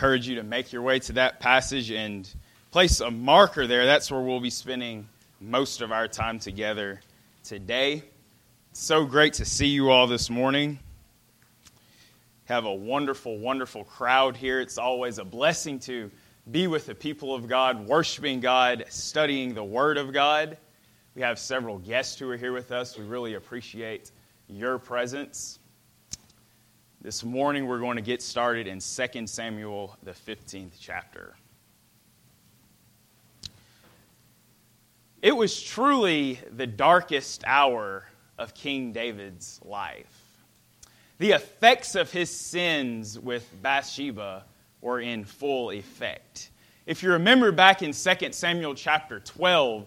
encourage you to make your way to that passage and place a marker there. That's where we'll be spending most of our time together today. It's so great to see you all this morning. Have a wonderful, wonderful crowd here. It's always a blessing to be with the people of God, worshiping God, studying the Word of God. We have several guests who are here with us. We really appreciate your presence. This morning, we're going to get started in 2 Samuel, the 15th chapter. It was truly the darkest hour of King David's life. The effects of his sins with Bathsheba were in full effect. If you remember back in 2 Samuel chapter 12,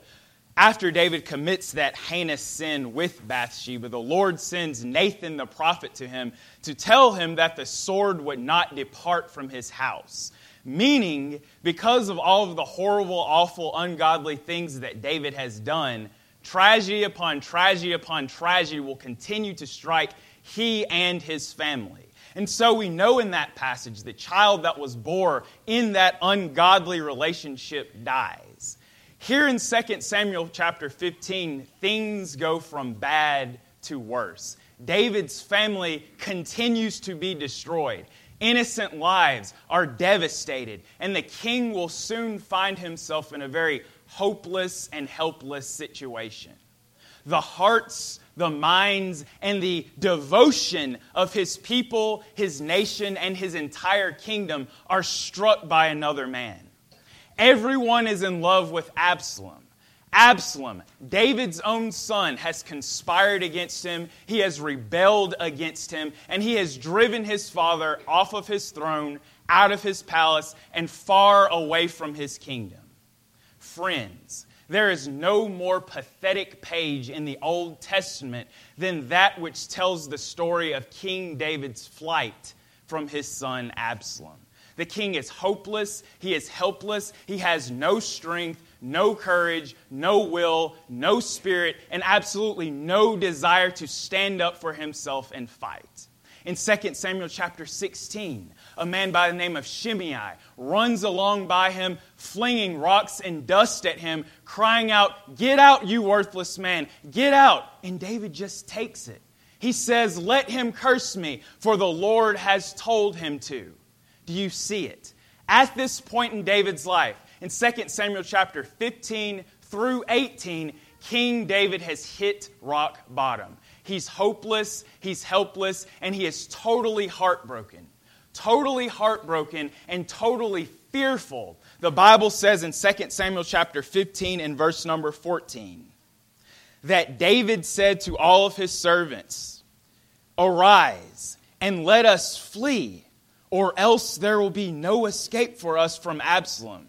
after David commits that heinous sin with Bathsheba, the Lord sends Nathan the prophet to him to tell him that the sword would not depart from his house. Meaning, because of all of the horrible, awful, ungodly things that David has done, tragedy upon tragedy upon tragedy will continue to strike he and his family. And so we know in that passage the child that was born in that ungodly relationship dies. Here in 2 Samuel chapter 15, things go from bad to worse. David's family continues to be destroyed. Innocent lives are devastated, and the king will soon find himself in a very hopeless and helpless situation. The hearts, the minds, and the devotion of his people, his nation, and his entire kingdom are struck by another man. Everyone is in love with Absalom. Absalom, David's own son, has conspired against him. He has rebelled against him, and he has driven his father off of his throne, out of his palace, and far away from his kingdom. Friends, there is no more pathetic page in the Old Testament than that which tells the story of King David's flight from his son Absalom. The king is hopeless, he is helpless, he has no strength, no courage, no will, no spirit, and absolutely no desire to stand up for himself and fight. In 2 Samuel chapter 16, a man by the name of Shimei runs along by him, flinging rocks and dust at him, crying out, Get out, you worthless man, get out. And David just takes it. He says, Let him curse me, for the Lord has told him to. Do you see it? At this point in David's life, in 2 Samuel chapter 15 through 18, King David has hit rock bottom. He's hopeless, he's helpless, and he is totally heartbroken. Totally heartbroken and totally fearful. The Bible says in 2 Samuel chapter 15 and verse number 14 that David said to all of his servants, Arise and let us flee or else there will be no escape for us from Absalom.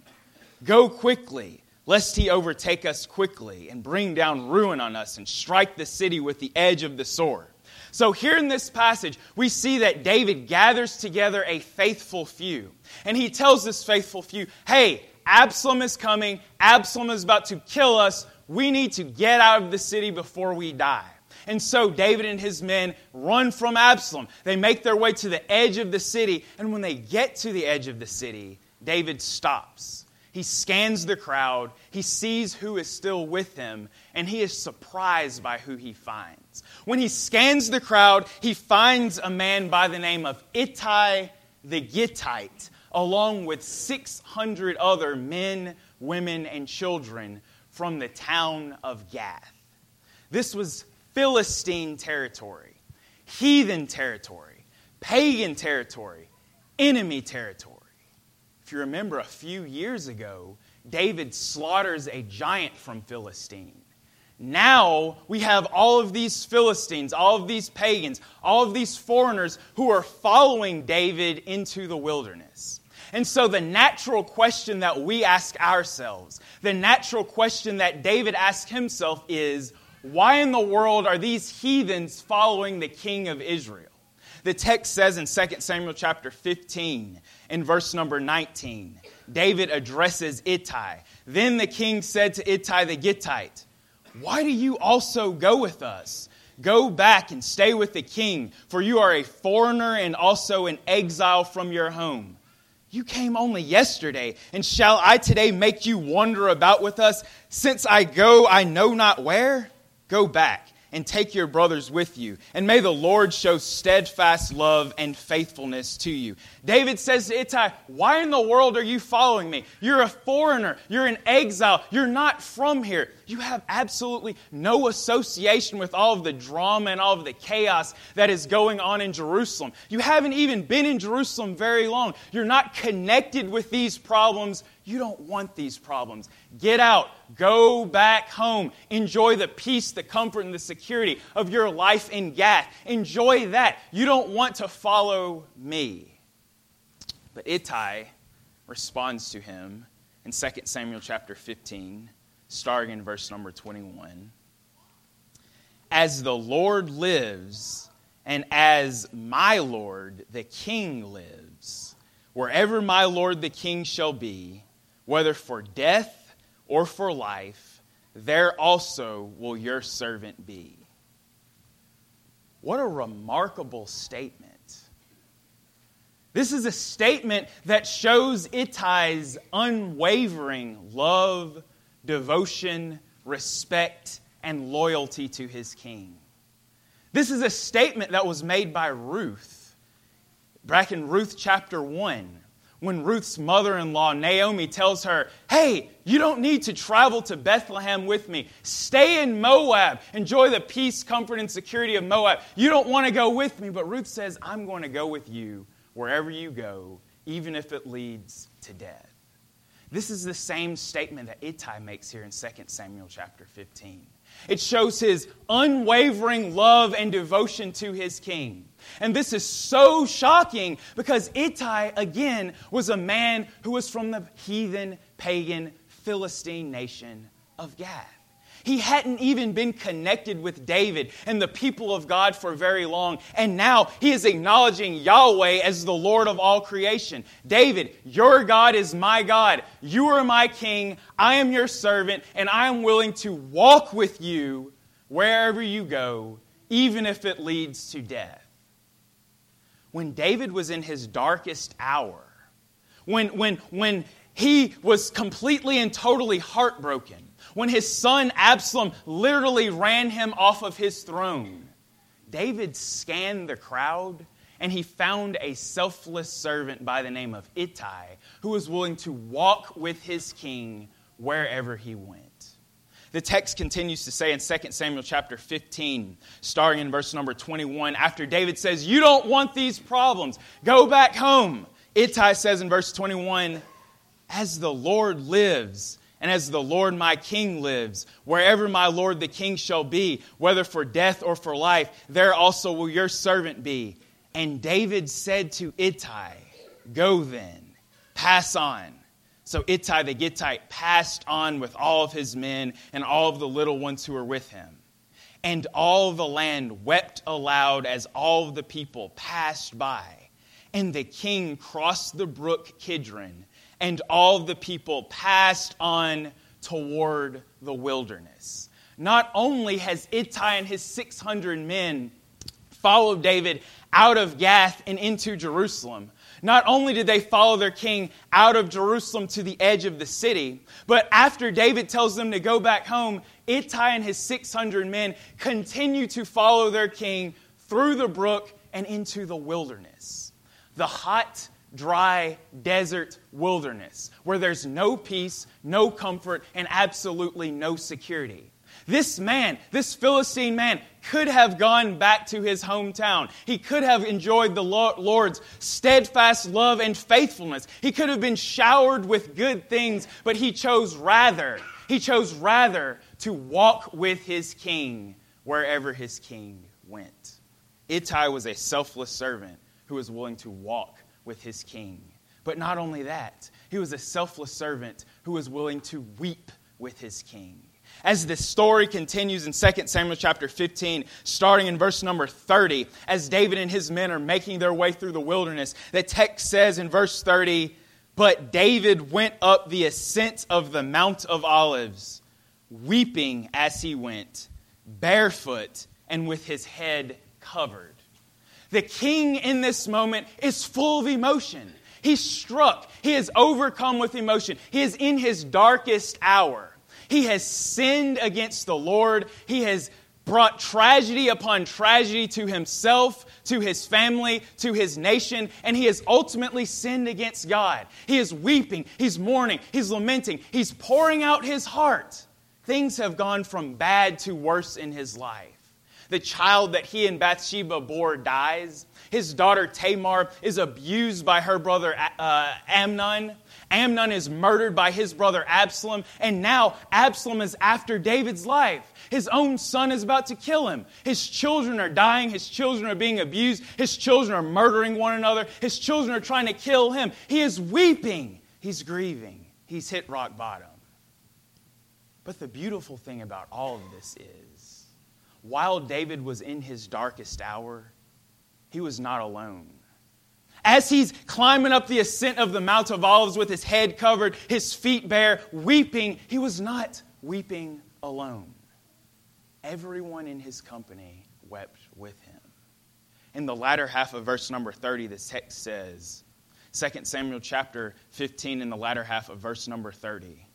Go quickly, lest he overtake us quickly and bring down ruin on us and strike the city with the edge of the sword. So, here in this passage, we see that David gathers together a faithful few. And he tells this faithful few, hey, Absalom is coming. Absalom is about to kill us. We need to get out of the city before we die. And so David and his men run from Absalom. They make their way to the edge of the city. And when they get to the edge of the city, David stops. He scans the crowd. He sees who is still with him. And he is surprised by who he finds. When he scans the crowd, he finds a man by the name of Ittai the Gittite, along with 600 other men, women, and children from the town of Gath. This was Philistine territory, heathen territory, pagan territory, enemy territory. If you remember a few years ago, David slaughters a giant from Philistine. Now we have all of these Philistines, all of these pagans, all of these foreigners who are following David into the wilderness. And so, the natural question that we ask ourselves, the natural question that David asked himself is why in the world are these heathens following the king of Israel? The text says in 2 Samuel chapter 15, in verse number 19, David addresses Ittai. Then the king said to Ittai the Gittite, Why do you also go with us? Go back and stay with the king, for you are a foreigner and also an exile from your home. You came only yesterday, and shall I today make you wander about with us? Since I go, I know not where. Go back and take your brothers with you. And may the Lord show steadfast love and faithfulness to you. David says to Ittai, Why in the world are you following me? You're a foreigner. You're an exile. You're not from here. You have absolutely no association with all of the drama and all of the chaos that is going on in Jerusalem. You haven't even been in Jerusalem very long. You're not connected with these problems you don't want these problems. Get out. Go back home. Enjoy the peace, the comfort, and the security of your life in Gath. Enjoy that. You don't want to follow me. But Ittai responds to him in 2 Samuel chapter 15, starting in verse number 21. As the Lord lives, and as my Lord the king lives, wherever my Lord the king shall be, whether for death or for life, there also will your servant be. What a remarkable statement. This is a statement that shows Ittai's unwavering love, devotion, respect, and loyalty to his king. This is a statement that was made by Ruth back in Ruth chapter 1 when Ruth's mother in law, Naomi, tells her, Hey, you don't need to travel to Bethlehem with me. Stay in Moab. Enjoy the peace, comfort, and security of Moab. You don't want to go with me. But Ruth says, I'm going to go with you wherever you go, even if it leads to death. This is the same statement that Ittai makes here in 2 Samuel chapter 15. It shows his unwavering love and devotion to his king. And this is so shocking because Ittai, again, was a man who was from the heathen, pagan, Philistine nation of Gath. He hadn't even been connected with David and the people of God for very long. And now he is acknowledging Yahweh as the Lord of all creation. David, your God is my God. You are my king. I am your servant, and I am willing to walk with you wherever you go, even if it leads to death when David was in his darkest hour, when, when, when he was completely and totally heartbroken, when his son Absalom literally ran him off of his throne, David scanned the crowd and he found a selfless servant by the name of Ittai who was willing to walk with his king wherever he went. The text continues to say in 2 Samuel chapter 15, starting in verse number 21, after David says, You don't want these problems, go back home. Ittai says in verse 21, As the Lord lives, and as the Lord my king lives, wherever my Lord the king shall be, whether for death or for life, there also will your servant be. And David said to Ittai, Go then, pass on. So Ittai the Gittite passed on with all of his men and all of the little ones who were with him. And all the land wept aloud as all the people passed by. And the king crossed the brook Kidron, and all the people passed on toward the wilderness. Not only has Ittai and his 600 men followed David out of Gath and into Jerusalem, not only did they follow their king out of Jerusalem to the edge of the city, but after David tells them to go back home, Ittai and his 600 men continue to follow their king through the brook and into the wilderness. The hot, dry desert wilderness where there's no peace, no comfort, and absolutely no security. This man, this Philistine man, could have gone back to his hometown. He could have enjoyed the Lord's steadfast love and faithfulness. He could have been showered with good things, but he chose rather, he chose rather to walk with his king wherever his king went. Ittai was a selfless servant who was willing to walk with his king. But not only that, he was a selfless servant who was willing to weep with his king as the story continues in 2 Samuel chapter 15, starting in verse number 30, as David and his men are making their way through the wilderness, the text says in verse 30, But David went up the ascent of the Mount of Olives, weeping as he went, barefoot and with his head covered. The king in this moment is full of emotion. He's struck. He is overcome with emotion. He is in his darkest hour. He has sinned against the Lord. He has brought tragedy upon tragedy to himself, to his family, to his nation, and he has ultimately sinned against God. He is weeping, he's mourning, he's lamenting, he's pouring out his heart. Things have gone from bad to worse in his life. The child that he and Bathsheba bore dies. His daughter Tamar is abused by her brother uh, Amnon. Amnon is murdered by his brother Absalom, and now Absalom is after David's life. His own son is about to kill him. His children are dying. His children are being abused. His children are murdering one another. His children are trying to kill him. He is weeping. He's grieving. He's hit rock bottom. But the beautiful thing about all of this is while David was in his darkest hour, he was not alone. As he's climbing up the ascent of the Mount of Olives with his head covered, his feet bare, weeping, he was not weeping alone. Everyone in his company wept with him. In the latter half of verse number 30, the text says, 2 Samuel chapter 15, in the latter half of verse number 30,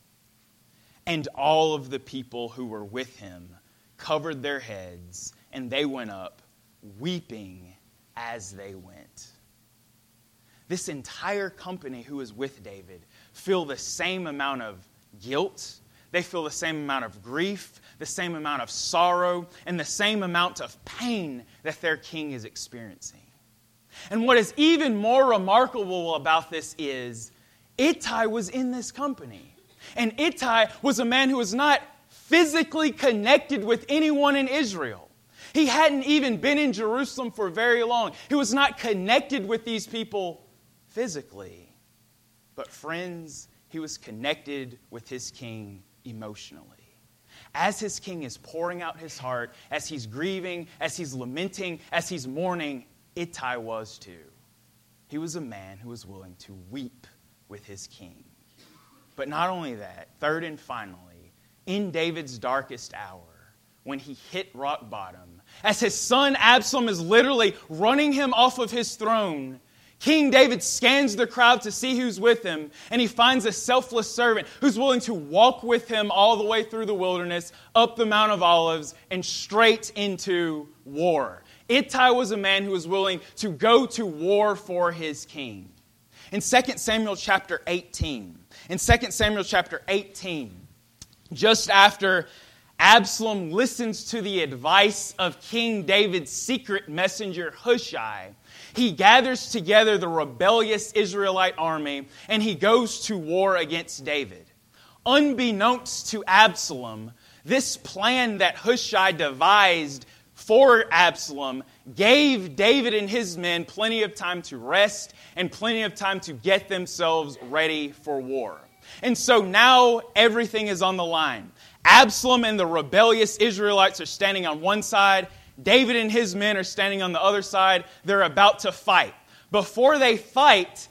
and all of the people who were with him covered their heads, and they went up, weeping as they went. This entire company who is with David feel the same amount of guilt, they feel the same amount of grief, the same amount of sorrow, and the same amount of pain that their king is experiencing. And what is even more remarkable about this is Ittai was in this company. And Ittai was a man who was not physically connected with anyone in Israel. He hadn't even been in Jerusalem for very long. He was not connected with these people physically. But, friends, he was connected with his king emotionally. As his king is pouring out his heart, as he's grieving, as he's lamenting, as he's mourning, Ittai was too. He was a man who was willing to weep with his king. But not only that, third and finally, in David's darkest hour, when he hit rock bottom, as his son Absalom is literally running him off of his throne, King David scans the crowd to see who's with him, and he finds a selfless servant who's willing to walk with him all the way through the wilderness, up the Mount of Olives, and straight into war. Ittai was a man who was willing to go to war for his king. In 2 Samuel chapter 18, in 2 Samuel chapter 18, just after Absalom listens to the advice of King David's secret messenger Hushai, he gathers together the rebellious Israelite army and he goes to war against David. Unbeknownst to Absalom, this plan that Hushai devised for Absalom gave David and his men plenty of time to rest and plenty of time to get themselves ready for war. And so now everything is on the line. Absalom and the rebellious Israelites are standing on one side. David and his men are standing on the other side. They're about to fight. Before they fight,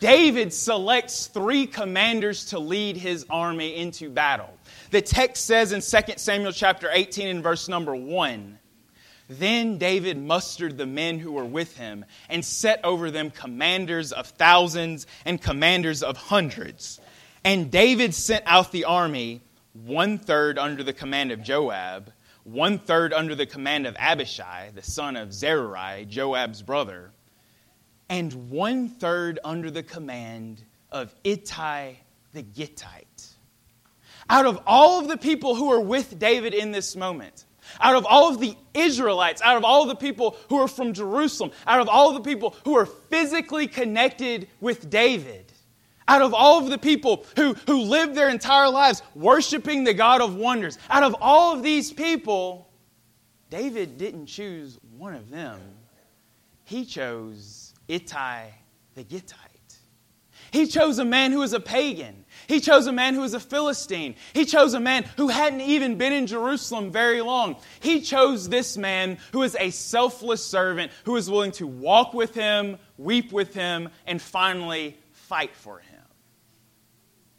David selects three commanders to lead his army into battle. The text says in 2 Samuel chapter 18 and verse number 1 then David mustered the men who were with him and set over them commanders of thousands and commanders of hundreds. And David sent out the army, one third under the command of Joab, one third under the command of Abishai, the son of Zeruiah, Joab's brother, and one third under the command of Ittai the Gittite. Out of all of the people who are with David in this moment, out of all of the Israelites, out of all of the people who are from Jerusalem, out of all of the people who are physically connected with David, out of all of the people who, who lived their entire lives worshiping the God of wonders, out of all of these people, David didn't choose one of them. He chose Ittai the Gittite. He chose a man who was a pagan. He chose a man who was a Philistine. He chose a man who hadn't even been in Jerusalem very long. He chose this man who is a selfless servant who is willing to walk with him, weep with him, and finally fight for him.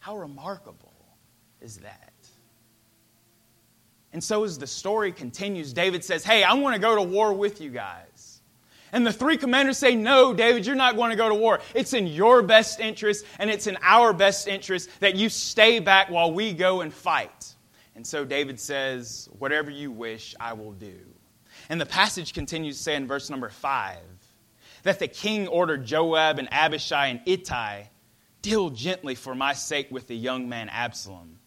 How remarkable is that? And so, as the story continues, David says, Hey, I want to go to war with you guys. And the three commanders say, No, David, you're not going to go to war. It's in your best interest and it's in our best interest that you stay back while we go and fight. And so David says, Whatever you wish, I will do. And the passage continues to say in verse number five that the king ordered Joab and Abishai and Ittai, Deal gently for my sake with the young man Absalom.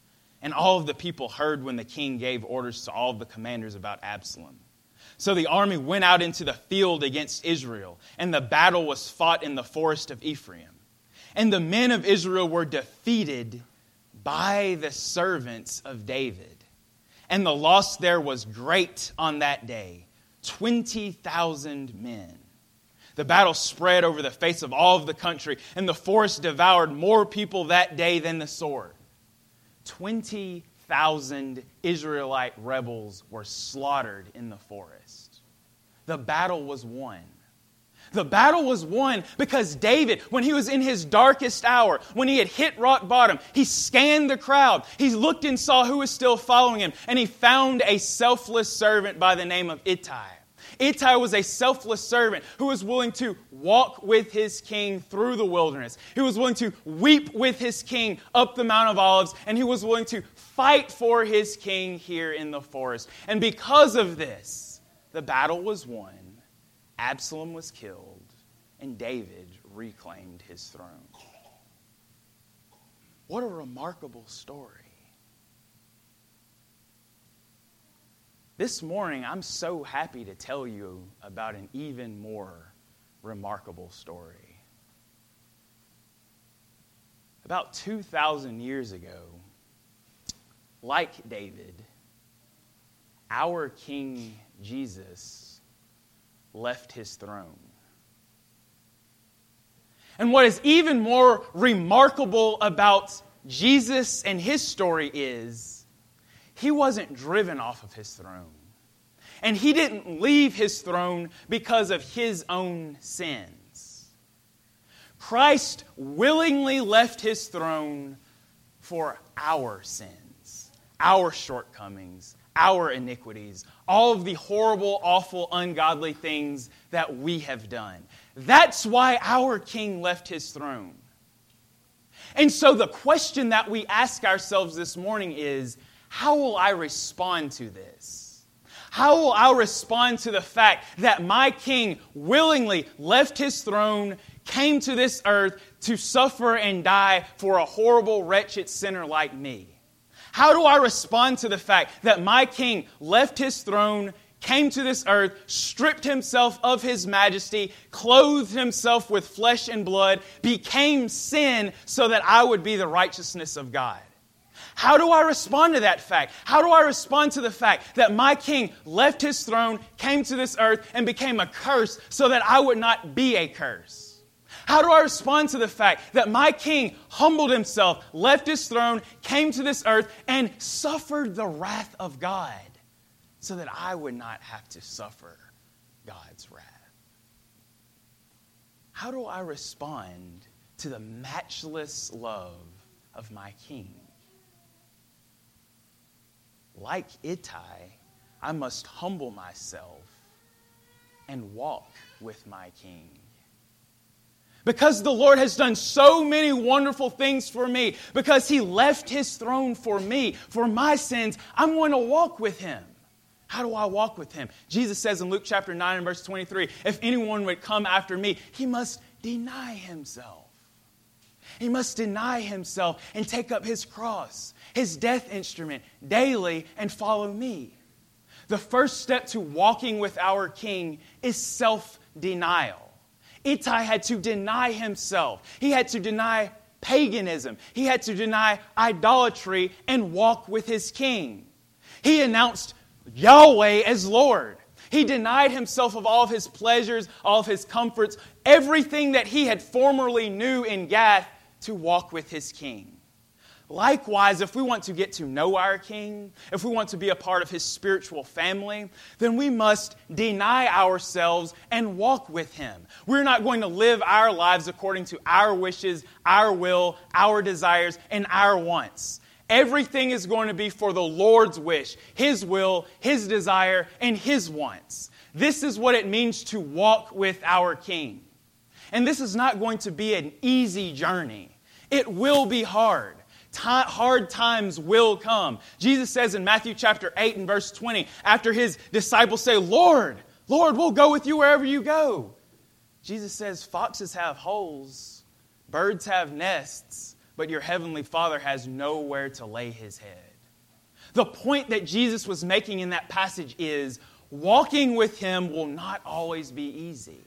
And all of the people heard when the king gave orders to all of the commanders about Absalom. So the army went out into the field against Israel, and the battle was fought in the forest of Ephraim. And the men of Israel were defeated by the servants of David. And the loss there was great on that day 20,000 men. The battle spread over the face of all of the country, and the forest devoured more people that day than the sword. 20,000 Israelite rebels were slaughtered in the forest. The battle was won. The battle was won because David, when he was in his darkest hour, when he had hit rock bottom, he scanned the crowd. He looked and saw who was still following him, and he found a selfless servant by the name of Ittai. Ittai was a selfless servant who was willing to walk with his king through the wilderness. He was willing to weep with his king up the Mount of Olives, and he was willing to fight for his king here in the forest. And because of this, the battle was won, Absalom was killed, and David reclaimed his throne. What a remarkable story. This morning, I'm so happy to tell you about an even more remarkable story. About 2,000 years ago, like David, our King Jesus left his throne. And what is even more remarkable about Jesus and his story is he wasn't driven off of his throne. And he didn't leave his throne because of his own sins. Christ willingly left his throne for our sins, our shortcomings, our iniquities, all of the horrible, awful, ungodly things that we have done. That's why our King left his throne. And so the question that we ask ourselves this morning is how will I respond to this? How will I respond to the fact that my king willingly left his throne, came to this earth to suffer and die for a horrible, wretched sinner like me? How do I respond to the fact that my king left his throne, came to this earth, stripped himself of his majesty, clothed himself with flesh and blood, became sin so that I would be the righteousness of God? How do I respond to that fact? How do I respond to the fact that my king left his throne, came to this earth, and became a curse so that I would not be a curse? How do I respond to the fact that my king humbled himself, left his throne, came to this earth, and suffered the wrath of God so that I would not have to suffer God's wrath? How do I respond to the matchless love of my king? Like Ittai, I must humble myself and walk with my King. Because the Lord has done so many wonderful things for me, because He left His throne for me, for my sins, I'm going to walk with Him. How do I walk with Him? Jesus says in Luke chapter 9 and verse 23 if anyone would come after me, he must deny himself. He must deny himself and take up his cross his death instrument daily and follow me. The first step to walking with our King is self denial. Ittai had to deny himself, he had to deny paganism, he had to deny idolatry and walk with his King. He announced Yahweh as Lord. He denied himself of all of his pleasures, all of his comforts, everything that he had formerly knew in Gath to walk with his king. Likewise, if we want to get to know our King, if we want to be a part of his spiritual family, then we must deny ourselves and walk with him. We're not going to live our lives according to our wishes, our will, our desires, and our wants. Everything is going to be for the Lord's wish, his will, his desire, and his wants. This is what it means to walk with our King. And this is not going to be an easy journey. It will be hard. hard times will come. Jesus says in Matthew chapter 8 and verse 20, after his disciples say, Lord, Lord, we'll go with you wherever you go. Jesus says, Foxes have holes, birds have nests, but your heavenly Father has nowhere to lay his head. The point that Jesus was making in that passage is walking with him will not always be easy.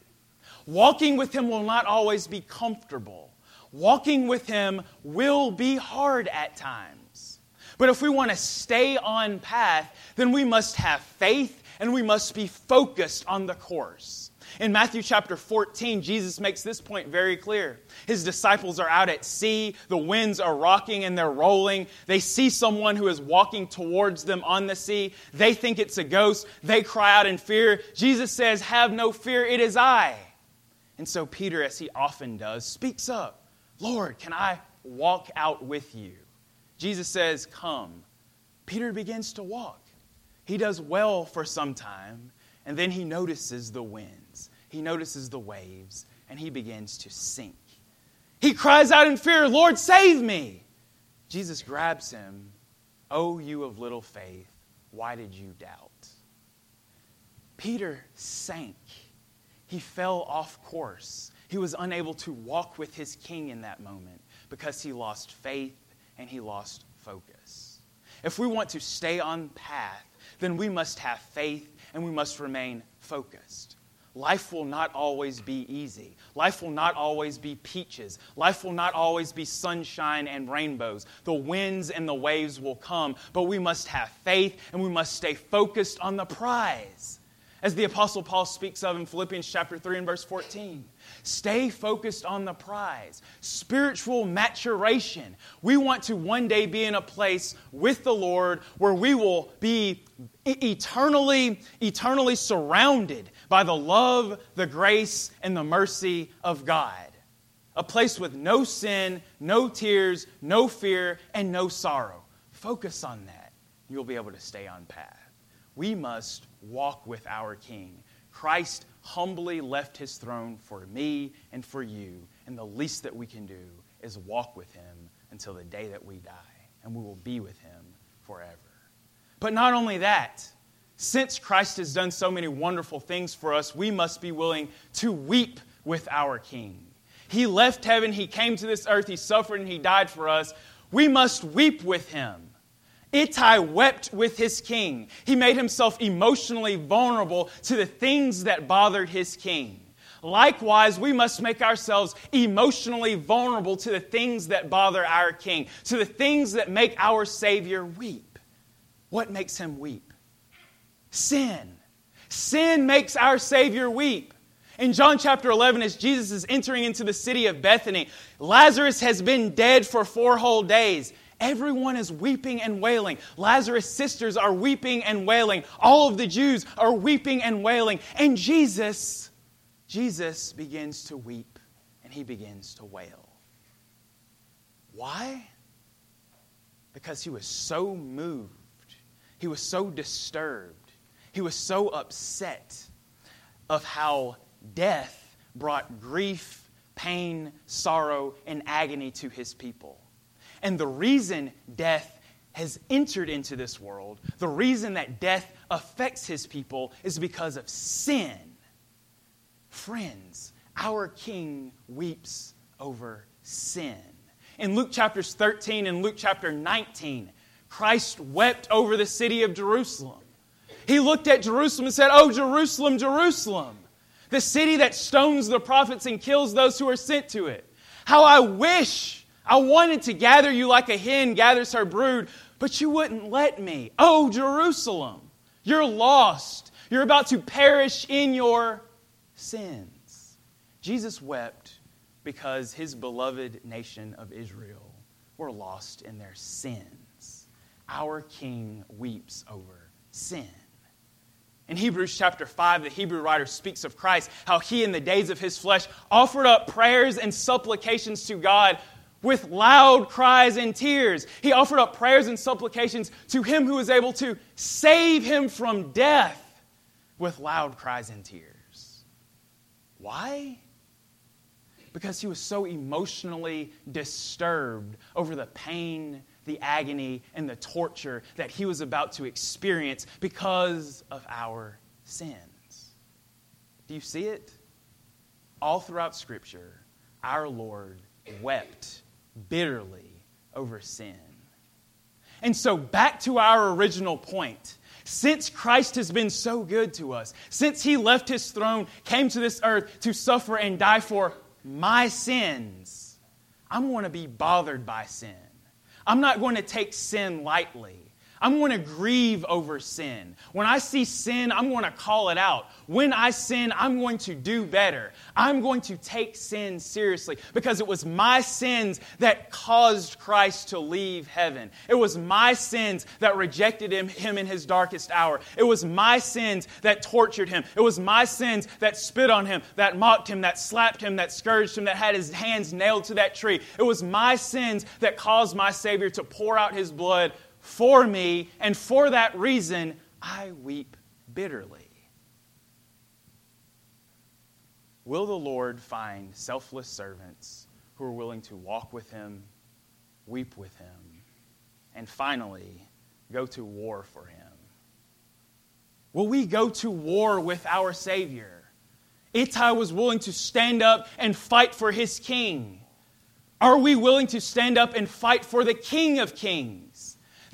Walking with Him will not always be comfortable. Walking with Him will be hard at times. But if we want to stay on path, then we must have faith and we must be focused on the course. In Matthew chapter 14, Jesus makes this point very clear. His disciples are out at sea, the winds are rocking and they're rolling. They see someone who is walking towards them on the sea. They think it's a ghost. They cry out in fear. Jesus says, Have no fear, it is I. And so Peter, as he often does, speaks up Lord, can I walk out with you? Jesus says, Come. Peter begins to walk. He does well for some time, and then he notices the winds, he notices the waves, and he begins to sink. He cries out in fear, Lord, save me! Jesus grabs him. Oh, you of little faith, why did you doubt? Peter sank he fell off course. He was unable to walk with his king in that moment because he lost faith and he lost focus. If we want to stay on path, then we must have faith and we must remain focused. Life will not always be easy. Life will not always be peaches. Life will not always be sunshine and rainbows. The winds and the waves will come, but we must have faith and we must stay focused on the prize as the Apostle Paul speaks of in Philippians chapter 3 and verse 14. Stay focused on the prize, spiritual maturation. We want to one day be in a place with the Lord where we will be eternally, eternally surrounded by the love, the grace, and the mercy of God. A place with no sin, no tears, no fear, and no sorrow. Focus on that. You'll be able to stay on path. We must walk with our King. Christ humbly left his throne for me and for you, and the least that we can do is walk with him until the day that we die, and we will be with him forever. But not only that, since Christ has done so many wonderful things for us, we must be willing to weep with our King. He left heaven, He came to this earth, He suffered, and He died for us. We must weep with Him. Ittai wept with his king. He made himself emotionally vulnerable to the things that bothered his king. Likewise, we must make ourselves emotionally vulnerable to the things that bother our king, to the things that make our Savior weep. What makes him weep? Sin. Sin makes our Savior weep. In John chapter 11, as Jesus is entering into the city of Bethany, Lazarus has been dead for four whole days. Everyone is weeping and wailing. Lazarus' sisters are weeping and wailing. All of the Jews are weeping and wailing. And Jesus, Jesus begins to weep and he begins to wail. Why? Because he was so moved. He was so disturbed. He was so upset of how death brought grief, pain, sorrow, and agony to his people. And the reason death has entered into this world, the reason that death affects his people is because of sin. Friends, our King weeps over sin. In Luke chapters 13 and Luke chapter 19, Christ wept over the city of Jerusalem. He looked at Jerusalem and said, Oh, Jerusalem, Jerusalem, the city that stones the prophets and kills those who are sent to it. How I wish I wanted to gather you like a hen gathers her brood, but you wouldn't let me. Oh, Jerusalem, you're lost. You're about to perish in your sins. Jesus wept because his beloved nation of Israel were lost in their sins. Our King weeps over sin. In Hebrews chapter 5, the Hebrew writer speaks of Christ, how he, in the days of his flesh, offered up prayers and supplications to God with loud cries and tears. He offered up prayers and supplications to him who was able to save him from death. with loud cries and tears. Why? Because he was so emotionally disturbed over the pain, the agony, and the torture that he was about to experience because of our sins. Do you see it? All throughout Scripture, our Lord wept bitterly over sin. And so, back to our original point. Since Christ has been so good to us, since he left his throne, came to this earth to suffer and die for my sins, I'm going to be bothered by sin. I'm not going to take sin lightly. I'm going to grieve over sin. When I see sin, I'm going to call it out. When I sin, I'm going to do better. I'm going to take sin seriously because it was my sins that caused Christ to leave heaven. It was my sins that rejected him, him in his darkest hour. It was my sins that tortured him. It was my sins that spit on him, that mocked him, that slapped him, that scourged him, that had his hands nailed to that tree. It was my sins that caused my Savior to pour out his blood for me, and for that reason, I weep bitterly. Will the Lord find selfless servants who are willing to walk with Him, weep with Him, and finally go to war for Him? Will we go to war with our Savior? Ittai was willing to stand up and fight for his king. Are we willing to stand up and fight for the King of Kings?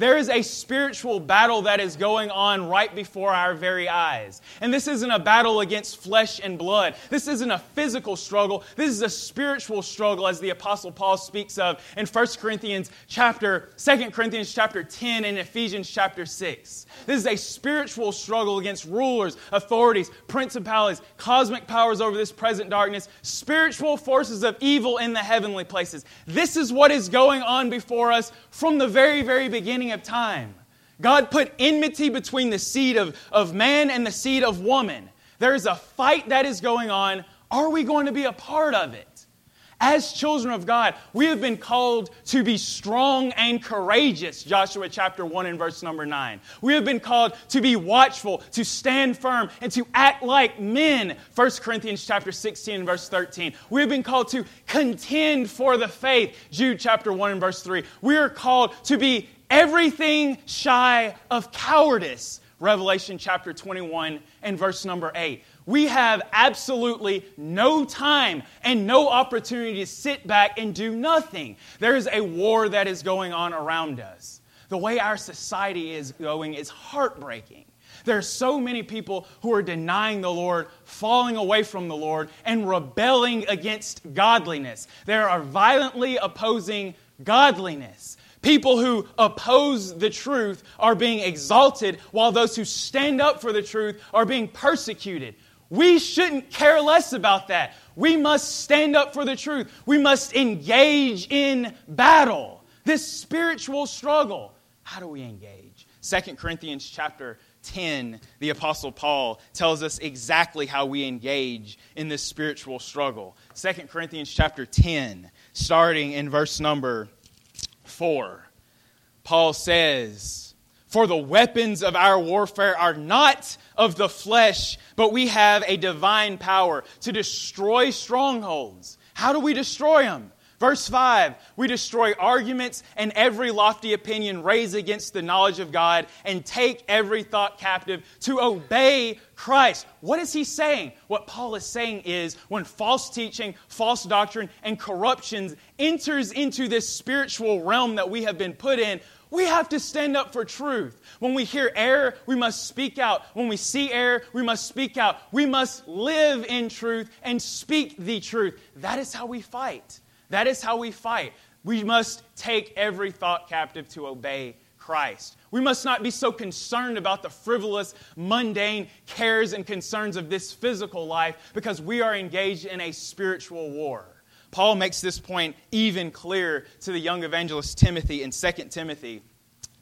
There is a spiritual battle that is going on right before our very eyes. And this isn't a battle against flesh and blood. This isn't a physical struggle. This is a spiritual struggle as the apostle Paul speaks of in 1 Corinthians chapter 2 Corinthians chapter 10 and Ephesians chapter 6. This is a spiritual struggle against rulers, authorities, principalities, cosmic powers over this present darkness, spiritual forces of evil in the heavenly places. This is what is going on before us from the very very beginning of time. God put enmity between the seed of, of man and the seed of woman. There is a fight that is going on. Are we going to be a part of it? As children of God, we have been called to be strong and courageous, Joshua chapter 1 and verse number 9. We have been called to be watchful, to stand firm, and to act like men, 1 Corinthians chapter 16 and verse 13. We have been called to contend for the faith, Jude chapter 1 and verse 3. We are called to be everything shy of cowardice. Revelation chapter 21 and verse number 8. We have absolutely no time and no opportunity to sit back and do nothing. There is a war that is going on around us. The way our society is going is heartbreaking. There are so many people who are denying the Lord, falling away from the Lord, and rebelling against godliness. They are violently opposing godliness. People who oppose the truth are being exalted, while those who stand up for the truth are being persecuted. We shouldn't care less about that. We must stand up for the truth. We must engage in battle. This spiritual struggle. How do we engage? 2 Corinthians chapter 10, the Apostle Paul tells us exactly how we engage in this spiritual struggle. 2 Corinthians chapter 10, starting in verse number 4, Paul says, For the weapons of our warfare are not of the flesh, but we have a divine power to destroy strongholds. How do we destroy them? Verse 5 We destroy arguments and every lofty opinion raised against the knowledge of God and take every thought captive to obey Christ. What is he saying? What Paul is saying is when false teaching, false doctrine, and corruptions enters into this spiritual realm that we have been put in, we have to stand up for truth. When we hear error, we must speak out. When we see error, we must speak out. We must live in truth and speak the truth. That is how we fight. That is how we fight. We must take every thought captive to obey Christ. We must not be so concerned about the frivolous, mundane cares and concerns of this physical life because we are engaged in a spiritual war. Paul makes this point even clearer to the young evangelist Timothy in 2 Timothy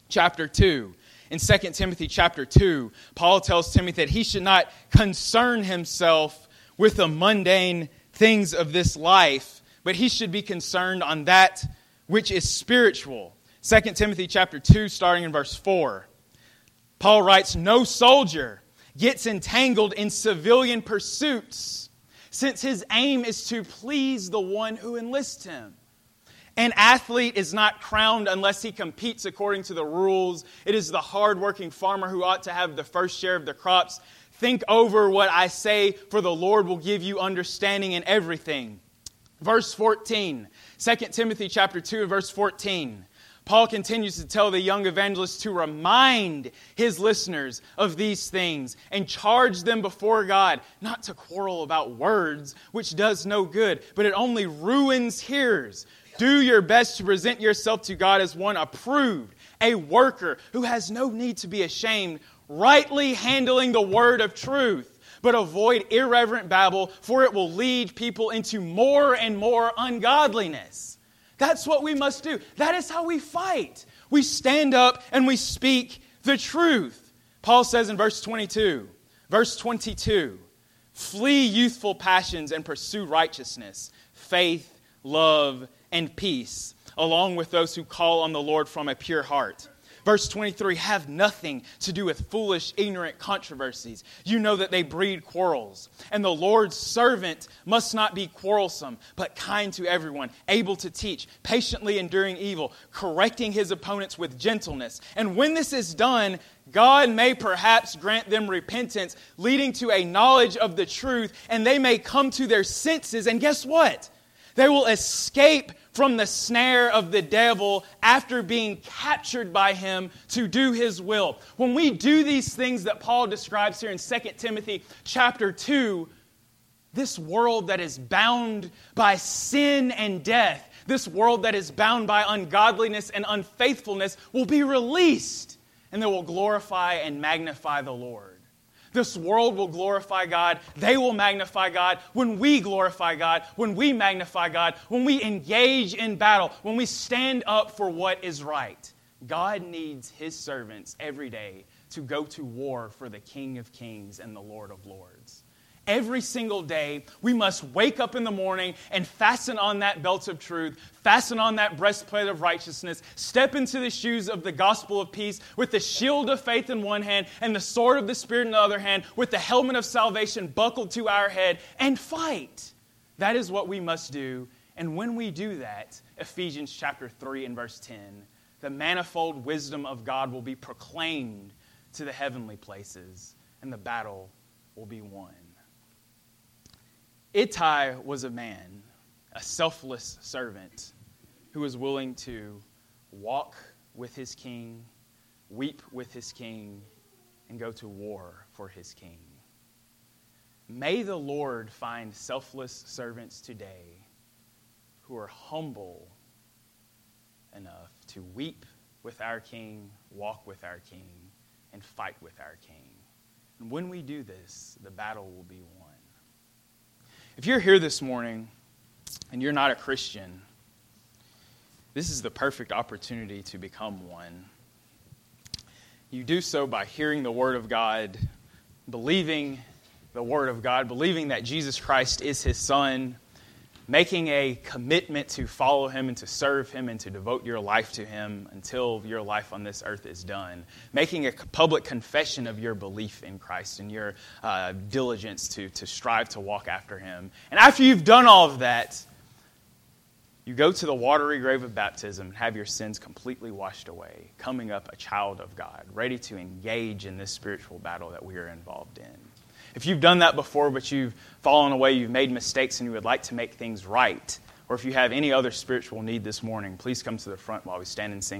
chapter 2. In 2 Timothy chapter 2, Paul tells Timothy that he should not concern himself with the mundane things of this life but he should be concerned on that which is spiritual. 2 Timothy chapter 2 starting in verse 4. Paul writes, "No soldier gets entangled in civilian pursuits since his aim is to please the one who enlists him. An athlete is not crowned unless he competes according to the rules. It is the hardworking farmer who ought to have the first share of the crops. Think over what I say, for the Lord will give you understanding in everything. Verse 14, 2 Timothy chapter 2, verse 14. Paul continues to tell the young evangelist to remind his listeners of these things and charge them before God not to quarrel about words, which does no good, but it only ruins hearers. Do your best to present yourself to God as one approved, a worker who has no need to be ashamed, rightly handling the word of truth. But avoid irreverent babble, for it will lead people into more and more ungodliness. That's what we must do. That is how we fight. We stand up and we speak the truth. Paul says in verse 22, verse 22, flee youthful passions and pursue righteousness, faith, love, and peace, along with those who call on the Lord from a pure heart. Verse 23 have nothing to do with foolish, ignorant controversies. You know that they breed quarrels. And the Lord's servant must not be quarrelsome, but kind to everyone, able to teach, patiently enduring evil, correcting his opponents with gentleness. And when this is done, God may perhaps grant them repentance, leading to a knowledge of the truth, and they may come to their senses. And guess what? They will escape from the snare of the devil after being captured by him to do his will. When we do these things that Paul describes here in 2 Timothy chapter 2, this world that is bound by sin and death, this world that is bound by ungodliness and unfaithfulness will be released and they will glorify and magnify the Lord. This world will glorify God. They will magnify God when we glorify God, when we magnify God, when we engage in battle, when we stand up for what is right. God needs his servants every day to go to war for the King of Kings and the Lord of Lords. Every single day, we must wake up in the morning and fasten on that belt of truth, fasten on that breastplate of righteousness, step into the shoes of the gospel of peace with the shield of faith in one hand and the sword of the Spirit in the other hand, with the helmet of salvation buckled to our head, and fight. That is what we must do. And when we do that, Ephesians chapter 3 and verse 10, the manifold wisdom of God will be proclaimed to the heavenly places, and the battle will be won. Ittai was a man, a selfless servant, who was willing to walk with his king, weep with his king, and go to war for his king. May the Lord find selfless servants today who are humble enough to weep with our king, walk with our king, and fight with our king. And when we do this, the battle will be won. If you're here this morning and you're not a Christian, this is the perfect opportunity to become one. You do so by hearing the Word of God, believing the Word of God, believing that Jesus Christ is His Son, making a commitment to follow him and to serve him and to devote your life to him until your life on this earth is done, making a public confession of your belief in Christ and your uh, diligence to, to strive to walk after him. And after you've done all of that, you go to the watery grave of baptism and have your sins completely washed away, coming up a child of God, ready to engage in this spiritual battle that we are involved in. If you've done that before, but you've fallen away, you've made mistakes, and you would like to make things right, or if you have any other spiritual need this morning, please come to the front while we stand and sing.